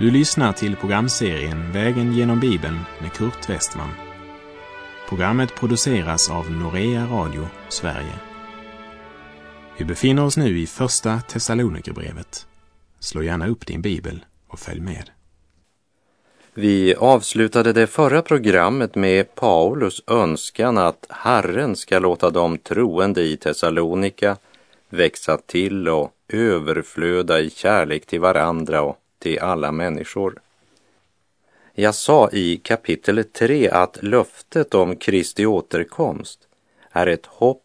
Du lyssnar till programserien Vägen genom Bibeln med Kurt Westman. Programmet produceras av Norea Radio Sverige. Vi befinner oss nu i Första Thessalonikerbrevet. Slå gärna upp din bibel och följ med. Vi avslutade det förra programmet med Paulus önskan att Herren ska låta de troende i Thessalonika växa till och överflöda i kärlek till varandra och till alla människor. Jag sa i kapitel 3 att löftet om Kristi återkomst är ett hopp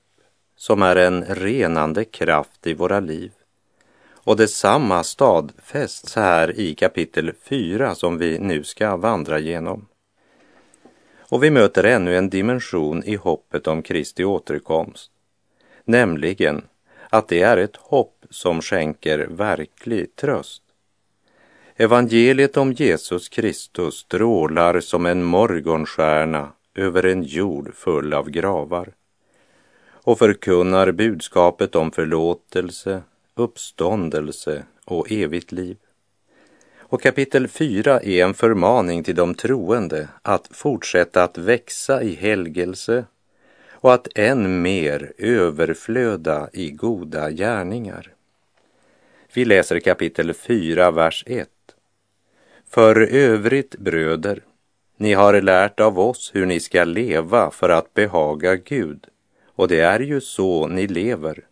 som är en renande kraft i våra liv. Och detsamma stadfästs här i kapitel 4 som vi nu ska vandra genom. Och vi möter ännu en dimension i hoppet om Kristi återkomst, nämligen att det är ett hopp som skänker verklig tröst. Evangeliet om Jesus Kristus strålar som en morgonstjärna över en jord full av gravar och förkunnar budskapet om förlåtelse, uppståndelse och evigt liv. Och kapitel 4 är en förmaning till de troende att fortsätta att växa i helgelse och att än mer överflöda i goda gärningar. Vi läser kapitel 4, vers 1. För övrigt, bröder, ni har lärt av oss hur ni ska leva för att behaga Gud, och det är ju så ni lever.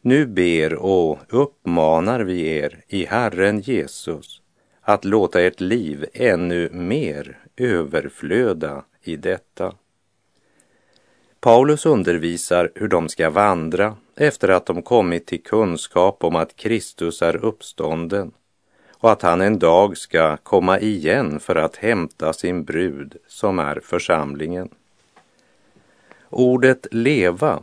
Nu ber och uppmanar vi er i Herren Jesus att låta ert liv ännu mer överflöda i detta. Paulus undervisar hur de ska vandra efter att de kommit till kunskap om att Kristus är uppstånden och att han en dag ska komma igen för att hämta sin brud som är församlingen. Ordet leva,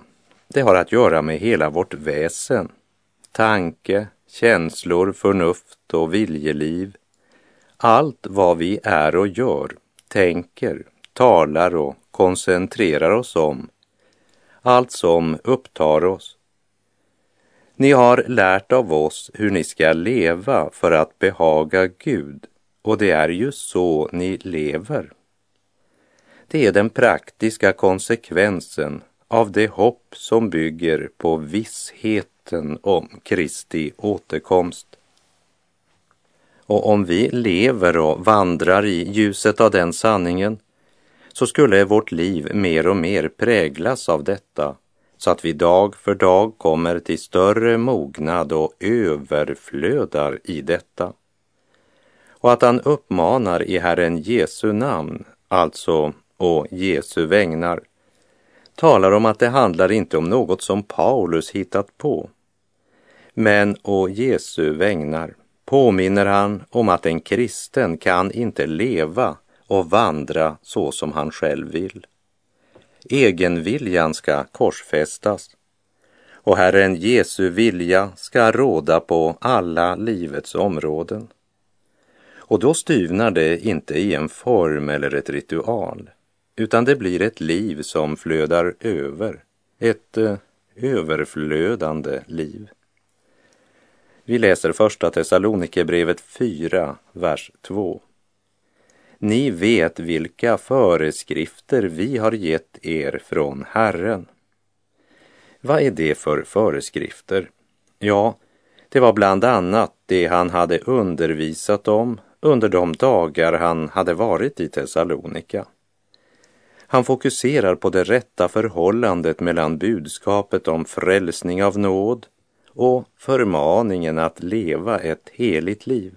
det har att göra med hela vårt väsen, tanke, känslor, förnuft och viljeliv. Allt vad vi är och gör, tänker, talar och koncentrerar oss om. Allt som upptar oss. Ni har lärt av oss hur ni ska leva för att behaga Gud och det är ju så ni lever. Det är den praktiska konsekvensen av det hopp som bygger på vissheten om Kristi återkomst. Och om vi lever och vandrar i ljuset av den sanningen så skulle vårt liv mer och mer präglas av detta så att vi dag för dag kommer till större mognad och överflödar i detta. Och att han uppmanar i Herren Jesu namn, alltså och Jesu vägnar, talar om att det handlar inte om något som Paulus hittat på. Men å Jesu vägnar påminner han om att en kristen kan inte leva och vandra så som han själv vill. Egenviljan ska korsfästas och Herren Jesu vilja ska råda på alla livets områden. Och då styvnar det inte i en form eller ett ritual, utan det blir ett liv som flödar över, ett eh, överflödande liv. Vi läser första Thessalonikerbrevet 4, vers 2. Ni vet vilka föreskrifter vi har gett er från Herren. Vad är det för föreskrifter? Ja, det var bland annat det han hade undervisat om under de dagar han hade varit i Thessalonika. Han fokuserar på det rätta förhållandet mellan budskapet om frälsning av nåd och förmaningen att leva ett heligt liv.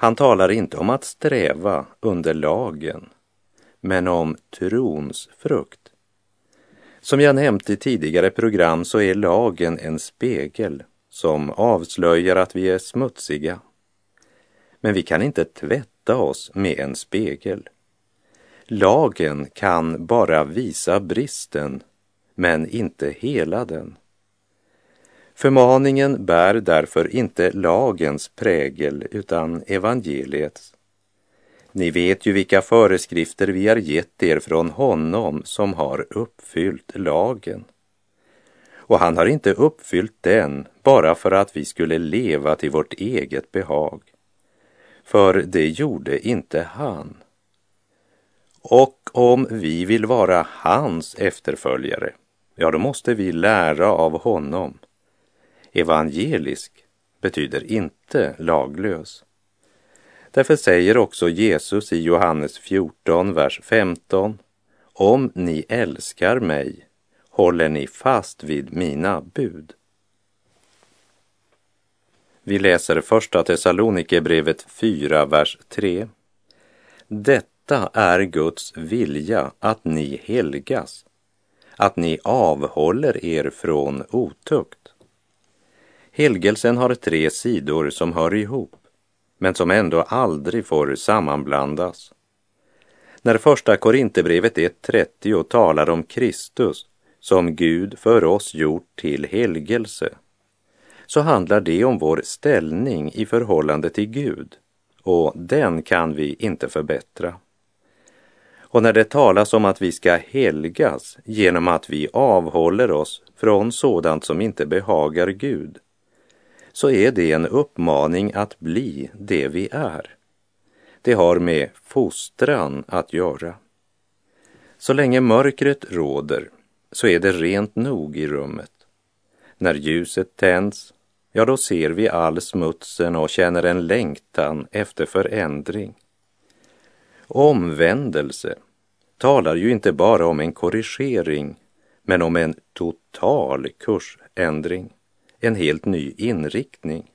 Han talar inte om att sträva under lagen, men om trons frukt. Som jag nämnt i tidigare program så är lagen en spegel som avslöjar att vi är smutsiga. Men vi kan inte tvätta oss med en spegel. Lagen kan bara visa bristen, men inte hela den. Förmaningen bär därför inte lagens prägel utan evangeliets. Ni vet ju vilka föreskrifter vi har gett er från honom som har uppfyllt lagen. Och han har inte uppfyllt den bara för att vi skulle leva till vårt eget behag, för det gjorde inte han. Och om vi vill vara hans efterföljare, ja, då måste vi lära av honom. Evangelisk betyder inte laglös. Därför säger också Jesus i Johannes 14, vers 15. Om ni älskar mig håller ni fast vid mina bud. Vi läser första Thessalonikerbrevet 4, vers 3. Detta är Guds vilja att ni helgas, att ni avhåller er från otukt. Helgelsen har tre sidor som hör ihop, men som ändå aldrig får sammanblandas. När första Korinthierbrevet 1.30 talar om Kristus som Gud för oss gjort till helgelse, så handlar det om vår ställning i förhållande till Gud och den kan vi inte förbättra. Och när det talas om att vi ska helgas genom att vi avhåller oss från sådant som inte behagar Gud, så är det en uppmaning att bli det vi är. Det har med fostran att göra. Så länge mörkret råder så är det rent nog i rummet. När ljuset tänds, ja då ser vi all smutsen och känner en längtan efter förändring. Omvändelse talar ju inte bara om en korrigering, men om en total kursändring, en helt ny inriktning.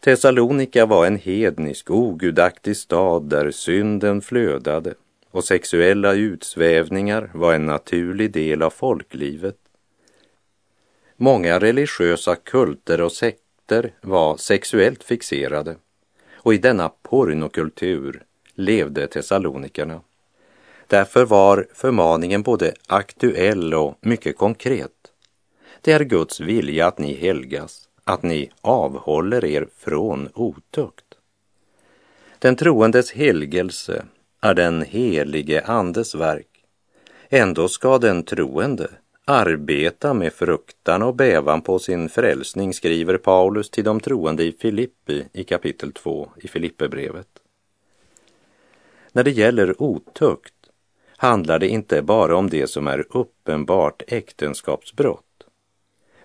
Thessalonika var en hednisk, ogudaktig stad där synden flödade och sexuella utsvävningar var en naturlig del av folklivet. Många religiösa kulter och sekter var sexuellt fixerade och i denna pornokultur levde Thessalonikerna. Därför var förmaningen både aktuell och mycket konkret. Det är Guds vilja att ni helgas, att ni avhåller er från otukt. Den troendes helgelse är den helige Andes verk. Ändå ska den troende arbeta med fruktan och bävan på sin frälsning, skriver Paulus till de troende i Filippi i kapitel 2 i Filipperbrevet. När det gäller otukt handlar det inte bara om det som är uppenbart äktenskapsbrott,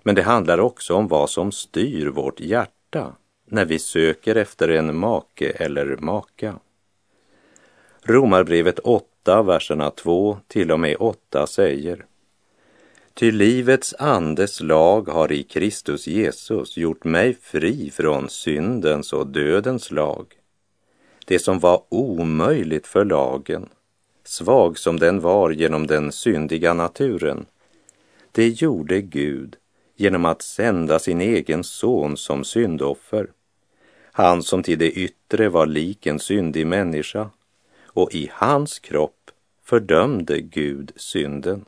men det handlar också om vad som styr vårt hjärta när vi söker efter en make eller maka. Romarbrevet 8, verserna 2 till och med 8 säger Ty livets andes lag har i Kristus Jesus gjort mig fri från syndens och dödens lag. Det som var omöjligt för lagen, svag som den var genom den syndiga naturen, det gjorde Gud genom att sända sin egen son som syndoffer. Han som till det yttre var lik en syndig människa och i hans kropp fördömde Gud synden.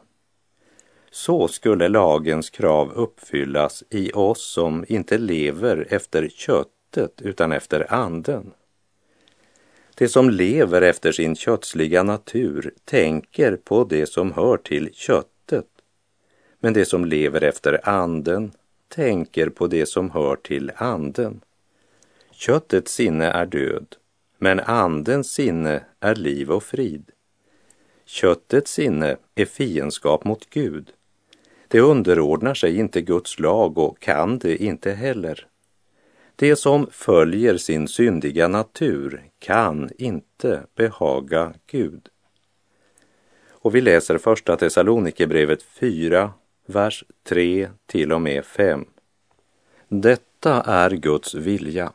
Så skulle lagens krav uppfyllas i oss som inte lever efter köttet utan efter anden. Det som lever efter sin kötsliga natur tänker på det som hör till köttet, men det som lever efter anden tänker på det som hör till anden. Köttets sinne är död, men andens sinne är liv och frid. Köttets sinne är fiendskap mot Gud. Det underordnar sig inte Guds lag och kan det inte heller. Det som följer sin syndiga natur kan inte behaga Gud. Och vi läser första Thessalonikerbrevet 4, vers 3 till och med 5. Detta är Guds vilja,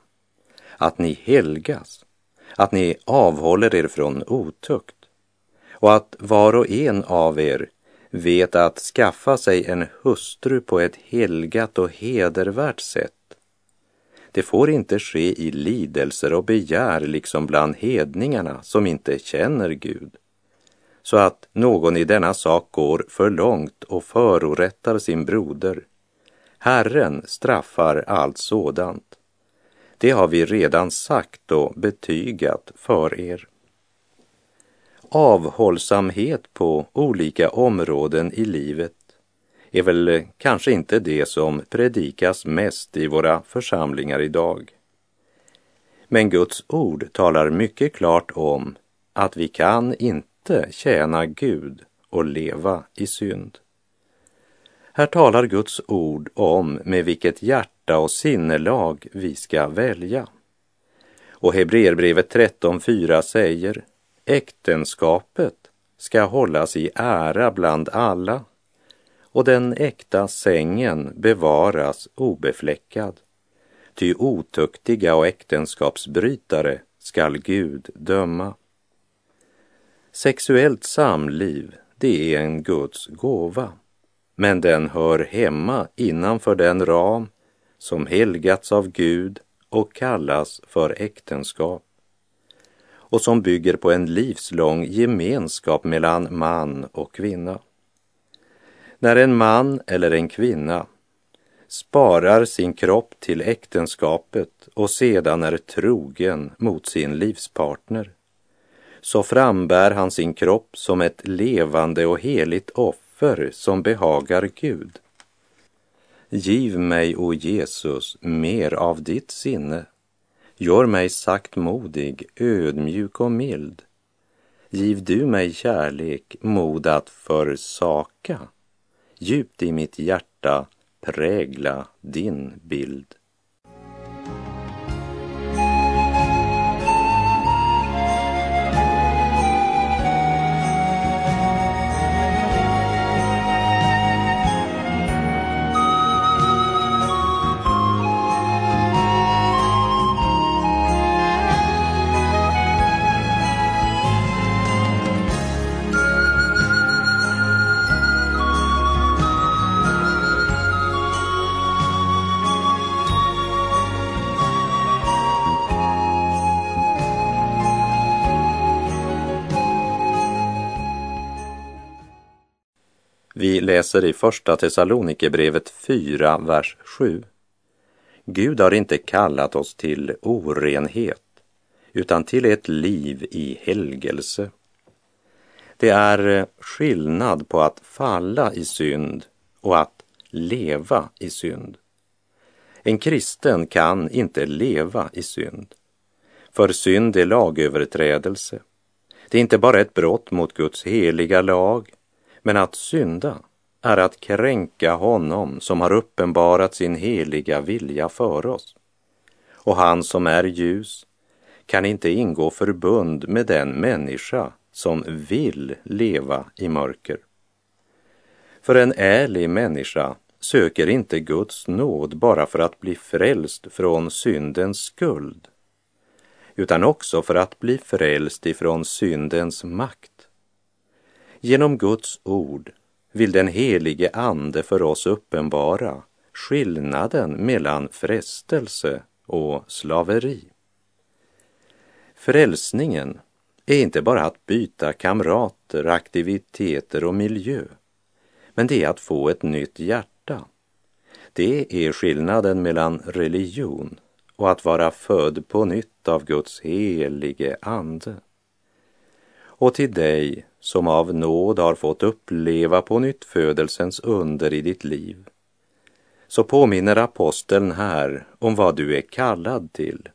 att ni helgas att ni avhåller er från otukt och att var och en av er vet att skaffa sig en hustru på ett helgat och hedervärt sätt. Det får inte ske i lidelser och begär liksom bland hedningarna som inte känner Gud, så att någon i denna sak går för långt och förorättar sin broder. Herren straffar allt sådant det har vi redan sagt och betygat för er. Avhållsamhet på olika områden i livet är väl kanske inte det som predikas mest i våra församlingar idag. Men Guds ord talar mycket klart om att vi kan inte tjäna Gud och leva i synd. Här talar Guds ord om med vilket hjärta och sinnelag vi ska välja. Och Hebreerbrevet 13.4 säger äktenskapet ska hållas i ära bland alla och den äkta sängen bevaras obefläckad. Ty otuktiga och äktenskapsbrytare skall Gud döma. Sexuellt samliv, det är en Guds gåva, men den hör hemma innanför den ram som helgats av Gud och kallas för äktenskap och som bygger på en livslång gemenskap mellan man och kvinna. När en man eller en kvinna sparar sin kropp till äktenskapet och sedan är trogen mot sin livspartner så frambär han sin kropp som ett levande och heligt offer som behagar Gud. Giv mig, o Jesus, mer av ditt sinne. Gör mig saktmodig, ödmjuk och mild. Giv du mig kärlek, mod att försaka. Djupt i mitt hjärta prägla din bild. Läser i Första Thessalonikerbrevet 4, vers 7. Gud har inte kallat oss till orenhet, utan till ett liv i helgelse. Det är eh, skillnad på att falla i synd och att leva i synd. En kristen kan inte leva i synd, för synd är lagöverträdelse. Det är inte bara ett brott mot Guds heliga lag, men att synda är att kränka honom som har uppenbarat sin heliga vilja för oss. Och han som är ljus kan inte ingå förbund med den människa som vill leva i mörker. För en ärlig människa söker inte Guds nåd bara för att bli frälst från syndens skuld, utan också för att bli frälst ifrån syndens makt. Genom Guds ord vill den helige Ande för oss uppenbara skillnaden mellan frestelse och slaveri. Frälsningen är inte bara att byta kamrater, aktiviteter och miljö, men det är att få ett nytt hjärta. Det är skillnaden mellan religion och att vara född på nytt av Guds helige Ande. Och till dig som av nåd har fått uppleva på nytt födelsens under i ditt liv, så påminner aposteln här om vad du är kallad till.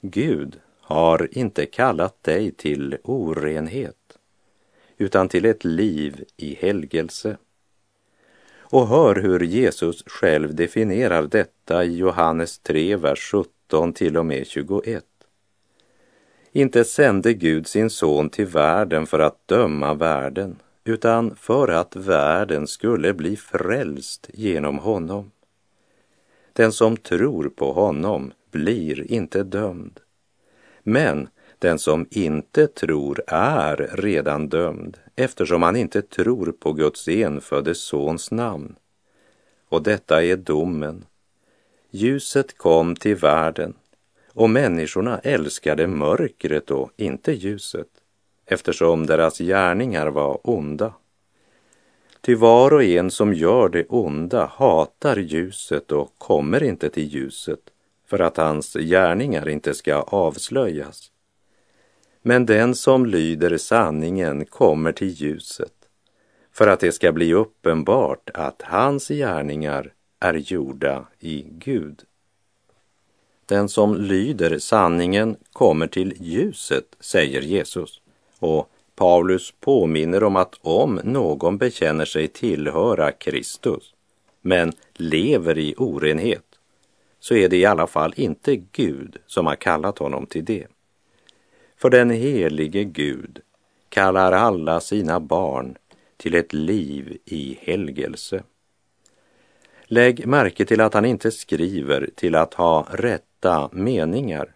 Gud har inte kallat dig till orenhet, utan till ett liv i helgelse. Och hör hur Jesus själv definierar detta i Johannes 3, vers 17 till och med 21. Inte sände Gud sin son till världen för att döma världen, utan för att världen skulle bli frälst genom honom. Den som tror på honom blir inte dömd. Men den som inte tror är redan dömd eftersom han inte tror på Guds enfödde sons namn. Och detta är domen. Ljuset kom till världen och människorna älskade mörkret och inte ljuset eftersom deras gärningar var onda. Ty var och en som gör det onda hatar ljuset och kommer inte till ljuset för att hans gärningar inte ska avslöjas. Men den som lyder sanningen kommer till ljuset för att det ska bli uppenbart att hans gärningar är gjorda i Gud. Den som lyder sanningen kommer till ljuset, säger Jesus. Och Paulus påminner om att om någon bekänner sig tillhöra Kristus, men lever i orenhet, så är det i alla fall inte Gud som har kallat honom till det. För den helige Gud kallar alla sina barn till ett liv i helgelse. Lägg märke till att han inte skriver till att ha rätta meningar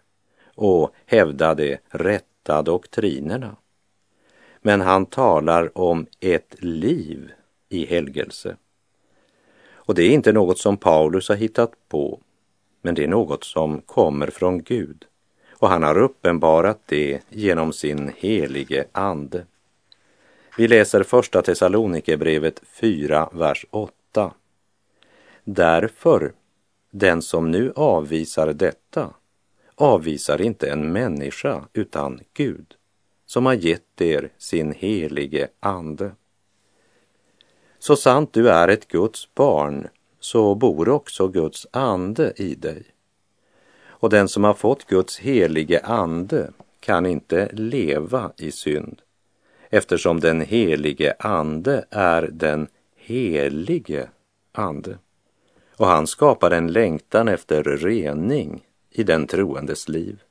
och hävda de rätta doktrinerna. Men han talar om ett liv i helgelse. Och det är inte något som Paulus har hittat på, men det är något som kommer från Gud. Och han har uppenbarat det genom sin helige ande. Vi läser första Thessalonikerbrevet 4, vers 8. Därför, den som nu avvisar detta avvisar inte en människa utan Gud som har gett er sin helige ande. Så sant du är ett Guds barn så bor också Guds ande i dig. Och den som har fått Guds helige ande kan inte leva i synd eftersom den helige ande är den helige ande. Och han skapar en längtan efter rening i den troendes liv.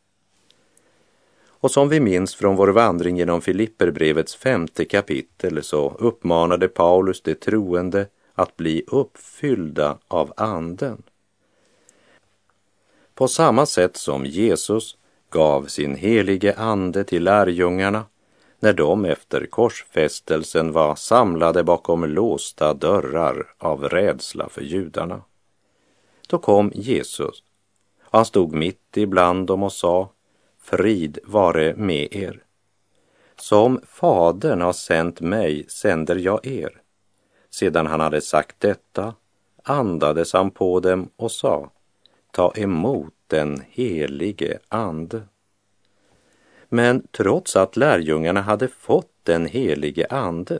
Och som vi minns från vår vandring genom Filipperbrevets femte kapitel så uppmanade Paulus de troende att bli uppfyllda av Anden. På samma sätt som Jesus gav sin helige ande till lärjungarna när de efter korsfästelsen var samlade bakom låsta dörrar av rädsla för judarna. Då kom Jesus. Han stod mitt ibland dem och sa Frid vare med er. Som Fadern har sänt mig sänder jag er. Sedan han hade sagt detta andades han på dem och sa Ta emot den helige Ande. Men trots att lärjungarna hade fått den helige Ande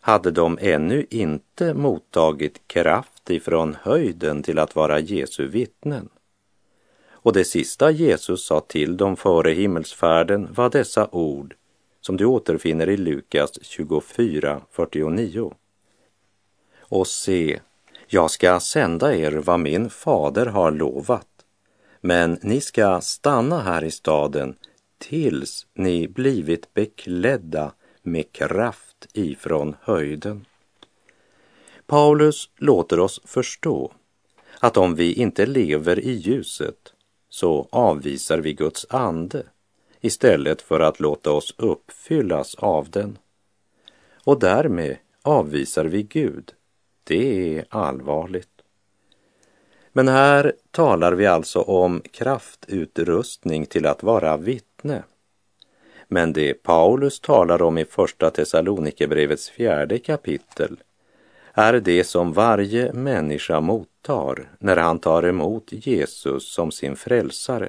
hade de ännu inte mottagit kraft ifrån höjden till att vara Jesu vittnen. Och det sista Jesus sa till dem före himmelsfärden var dessa ord som du återfinner i Lukas 24.49. Och se, jag ska sända er vad min fader har lovat, men ni ska stanna här i staden tills ni blivit beklädda med kraft ifrån höjden. Paulus låter oss förstå att om vi inte lever i ljuset så avvisar vi Guds ande istället för att låta oss uppfyllas av den. Och därmed avvisar vi Gud. Det är allvarligt. Men här talar vi alltså om kraftutrustning till att vara vittne. Men det Paulus talar om i Första Thessalonikerbrevets fjärde kapitel är det som varje människa mottar när han tar emot Jesus som sin frälsare.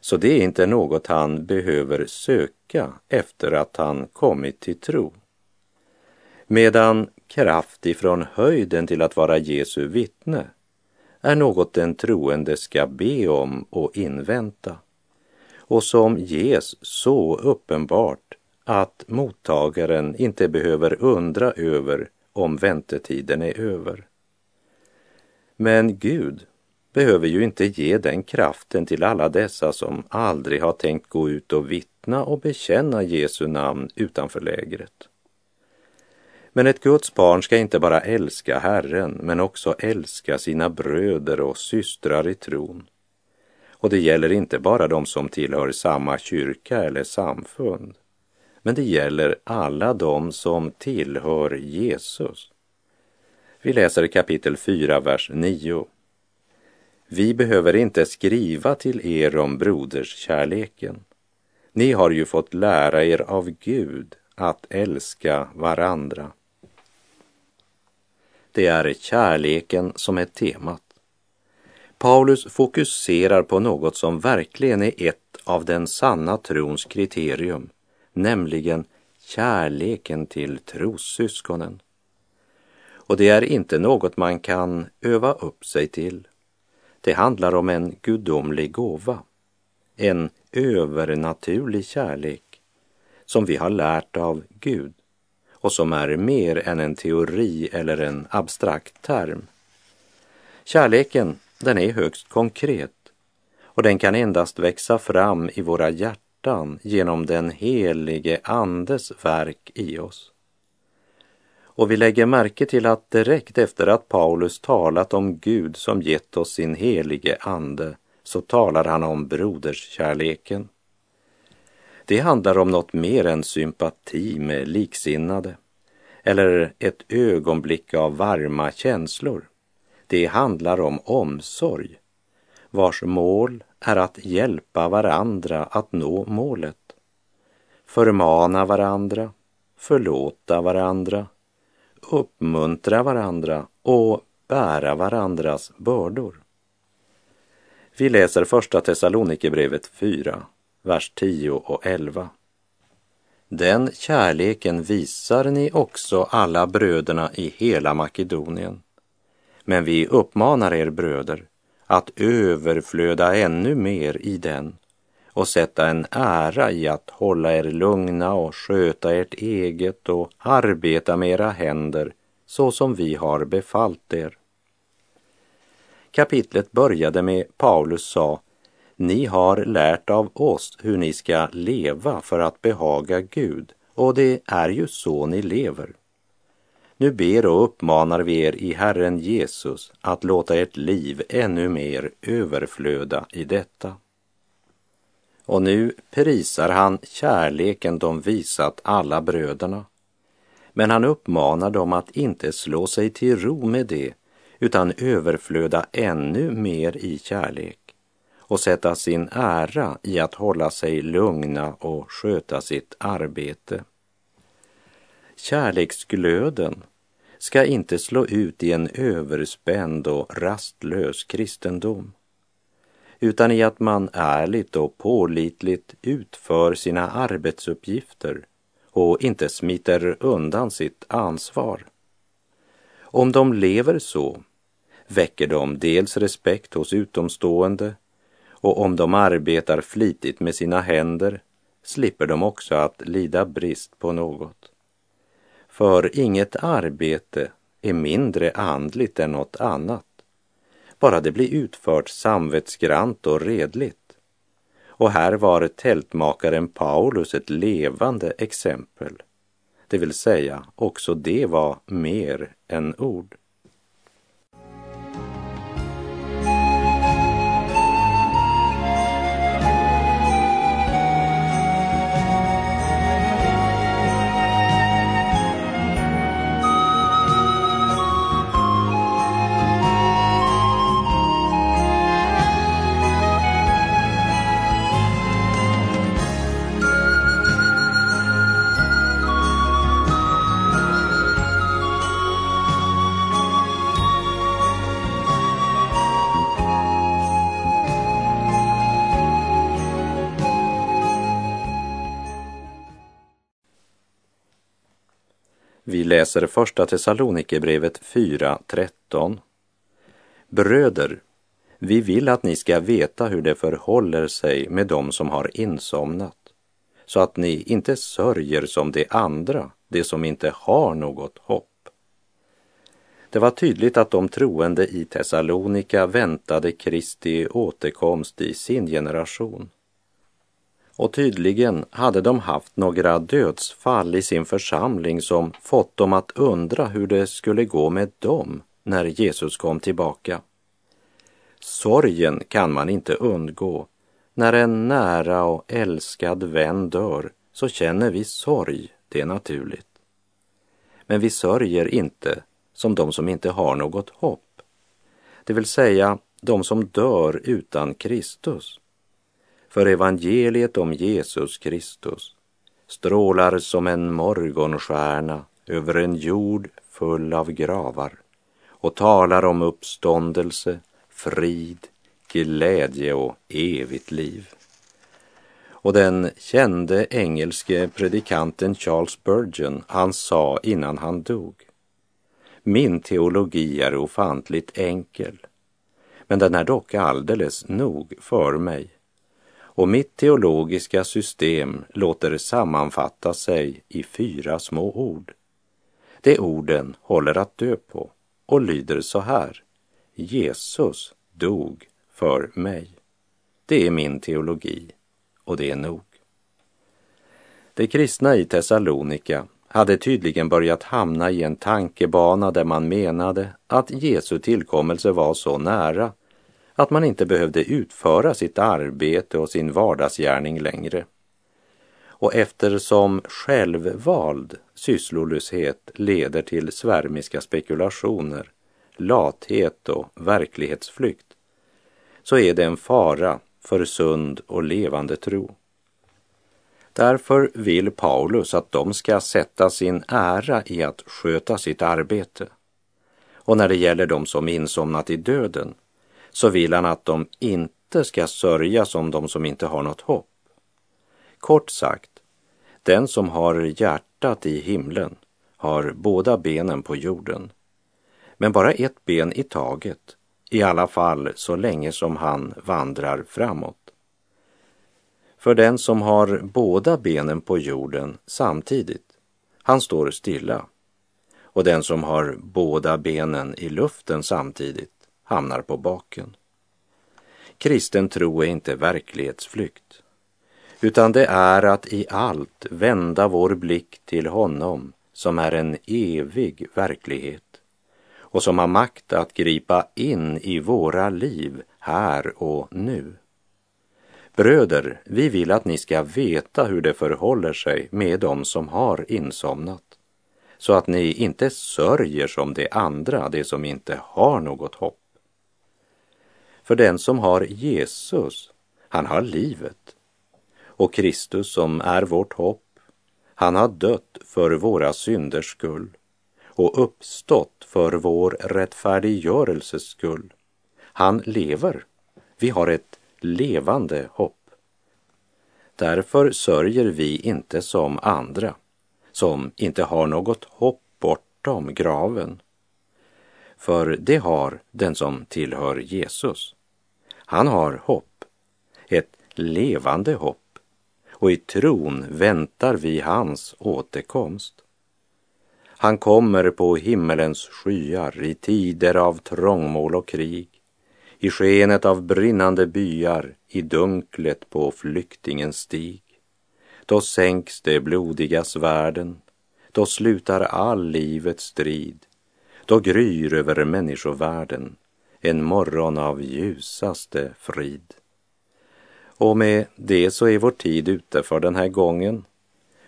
Så det är inte något han behöver söka efter att han kommit till tro. Medan kraft ifrån höjden till att vara Jesu vittne är något den troende ska be om och invänta och som ges så uppenbart att mottagaren inte behöver undra över om väntetiden är över. Men Gud behöver ju inte ge den kraften till alla dessa som aldrig har tänkt gå ut och vittna och bekänna Jesu namn utanför lägret. Men ett Guds barn ska inte bara älska Herren, men också älska sina bröder och systrar i tron. Och det gäller inte bara de som tillhör samma kyrka eller samfund, men det gäller alla de som tillhör Jesus. Vi läser kapitel 4, vers 9. Vi behöver inte skriva till er om broderskärleken. Ni har ju fått lära er av Gud att älska varandra. Det är kärleken som är temat. Paulus fokuserar på något som verkligen är ett av den sanna trons kriterium, nämligen kärleken till trossyskonen. Och det är inte något man kan öva upp sig till. Det handlar om en gudomlig gåva, en övernaturlig kärlek som vi har lärt av Gud och som är mer än en teori eller en abstrakt term. Kärleken, den är högst konkret och den kan endast växa fram i våra hjärtan genom den helige Andes verk i oss. Och vi lägger märke till att direkt efter att Paulus talat om Gud som gett oss sin helige ande så talar han om broderskärleken. Det handlar om något mer än sympati med liksinnade eller ett ögonblick av varma känslor. Det handlar om omsorg vars mål är att hjälpa varandra att nå målet. Förmana varandra, förlåta varandra, uppmuntra varandra och bära varandras bördor. Vi läser första Thessalonikerbrevet 4, vers 10 och 11. Den kärleken visar ni också alla bröderna i hela Makedonien. Men vi uppmanar er bröder att överflöda ännu mer i den och sätta en ära i att hålla er lugna och sköta ert eget och arbeta med era händer så som vi har befallt er. Kapitlet började med Paulus sa ni har lärt av oss hur ni ska leva för att behaga Gud och det är ju så ni lever. Nu ber och uppmanar vi er i Herren Jesus att låta ert liv ännu mer överflöda i detta. Och nu prisar han kärleken de visat alla bröderna. Men han uppmanar dem att inte slå sig till ro med det, utan överflöda ännu mer i kärlek och sätta sin ära i att hålla sig lugna och sköta sitt arbete. Kärleksglöden ska inte slå ut i en överspänd och rastlös kristendom utan i att man ärligt och pålitligt utför sina arbetsuppgifter och inte smiter undan sitt ansvar. Om de lever så väcker de dels respekt hos utomstående och om de arbetar flitigt med sina händer slipper de också att lida brist på något. För inget arbete är mindre andligt än något annat, bara det blir utfört samvetsgrant och redligt. Och här var tältmakaren Paulus ett levande exempel, det vill säga också det var mer än ord. Läser första Thessalonikerbrevet 4.13. Bröder, vi vill att ni ska veta hur det förhåller sig med dem som har insomnat, så att ni inte sörjer som de andra, de som inte har något hopp. Det var tydligt att de troende i Thessalonika väntade Kristi återkomst i sin generation och tydligen hade de haft några dödsfall i sin församling som fått dem att undra hur det skulle gå med dem när Jesus kom tillbaka. Sorgen kan man inte undgå. När en nära och älskad vän dör så känner vi sorg, det är naturligt. Men vi sörjer inte som de som inte har något hopp. Det vill säga de som dör utan Kristus. För evangeliet om Jesus Kristus strålar som en morgonstjärna över en jord full av gravar och talar om uppståndelse, frid, glädje och evigt liv. Och den kände engelske predikanten Charles Spurgeon, han sa innan han dog. Min teologi är ofantligt enkel men den är dock alldeles nog för mig. Och mitt teologiska system låter sammanfatta sig i fyra små ord. De orden håller att dö på och lyder så här. Jesus dog för mig. Det är min teologi och det är nog. De kristna i Thessalonika hade tydligen börjat hamna i en tankebana där man menade att Jesu tillkommelse var så nära att man inte behövde utföra sitt arbete och sin vardagsgärning längre. Och eftersom självvald sysslolöshet leder till svärmiska spekulationer, lathet och verklighetsflykt, så är det en fara för sund och levande tro. Därför vill Paulus att de ska sätta sin ära i att sköta sitt arbete. Och när det gäller de som insomnat i döden så vill han att de inte ska sörja som de som inte har något hopp. Kort sagt, den som har hjärtat i himlen har båda benen på jorden. Men bara ett ben i taget, i alla fall så länge som han vandrar framåt. För den som har båda benen på jorden samtidigt, han står stilla. Och den som har båda benen i luften samtidigt hamnar på baken. Kristen tro är inte verklighetsflykt, utan det är att i allt vända vår blick till honom som är en evig verklighet och som har makt att gripa in i våra liv här och nu. Bröder, vi vill att ni ska veta hur det förhåller sig med dem som har insomnat, så att ni inte sörjer som de andra, de som inte har något hopp. För den som har Jesus, han har livet. Och Kristus som är vårt hopp, han har dött för våra synders skull och uppstått för vår rättfärdiggörelses skull. Han lever. Vi har ett levande hopp. Därför sörjer vi inte som andra, som inte har något hopp bortom graven. För det har den som tillhör Jesus. Han har hopp, ett levande hopp, och i tron väntar vi hans återkomst. Han kommer på himmelens skyar i tider av trångmål och krig i skenet av brinnande byar, i dunklet på flyktingens stig. Då sänks de blodiga svärden, då slutar all livets strid, då gryr över människovärlden en morgon av ljusaste frid. Och med det så är vår tid ute för den här gången.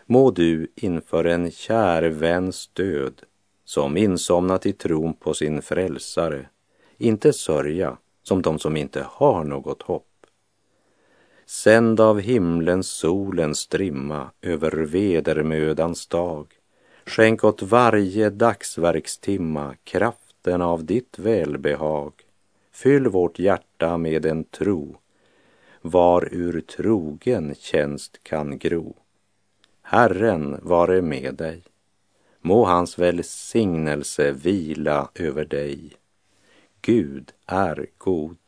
Må du inför en kär väns död, som insomnat i tron på sin frälsare, inte sörja som de som inte har något hopp. Sänd av himlens solens strimma över vedermödans dag. Skänk åt varje dagsverkstimma kraften av ditt välbehag. Fyll vårt hjärta med en tro, var ur trogen tjänst kan gro. Herren vare med dig. Må hans välsignelse vila över dig. Gud är god.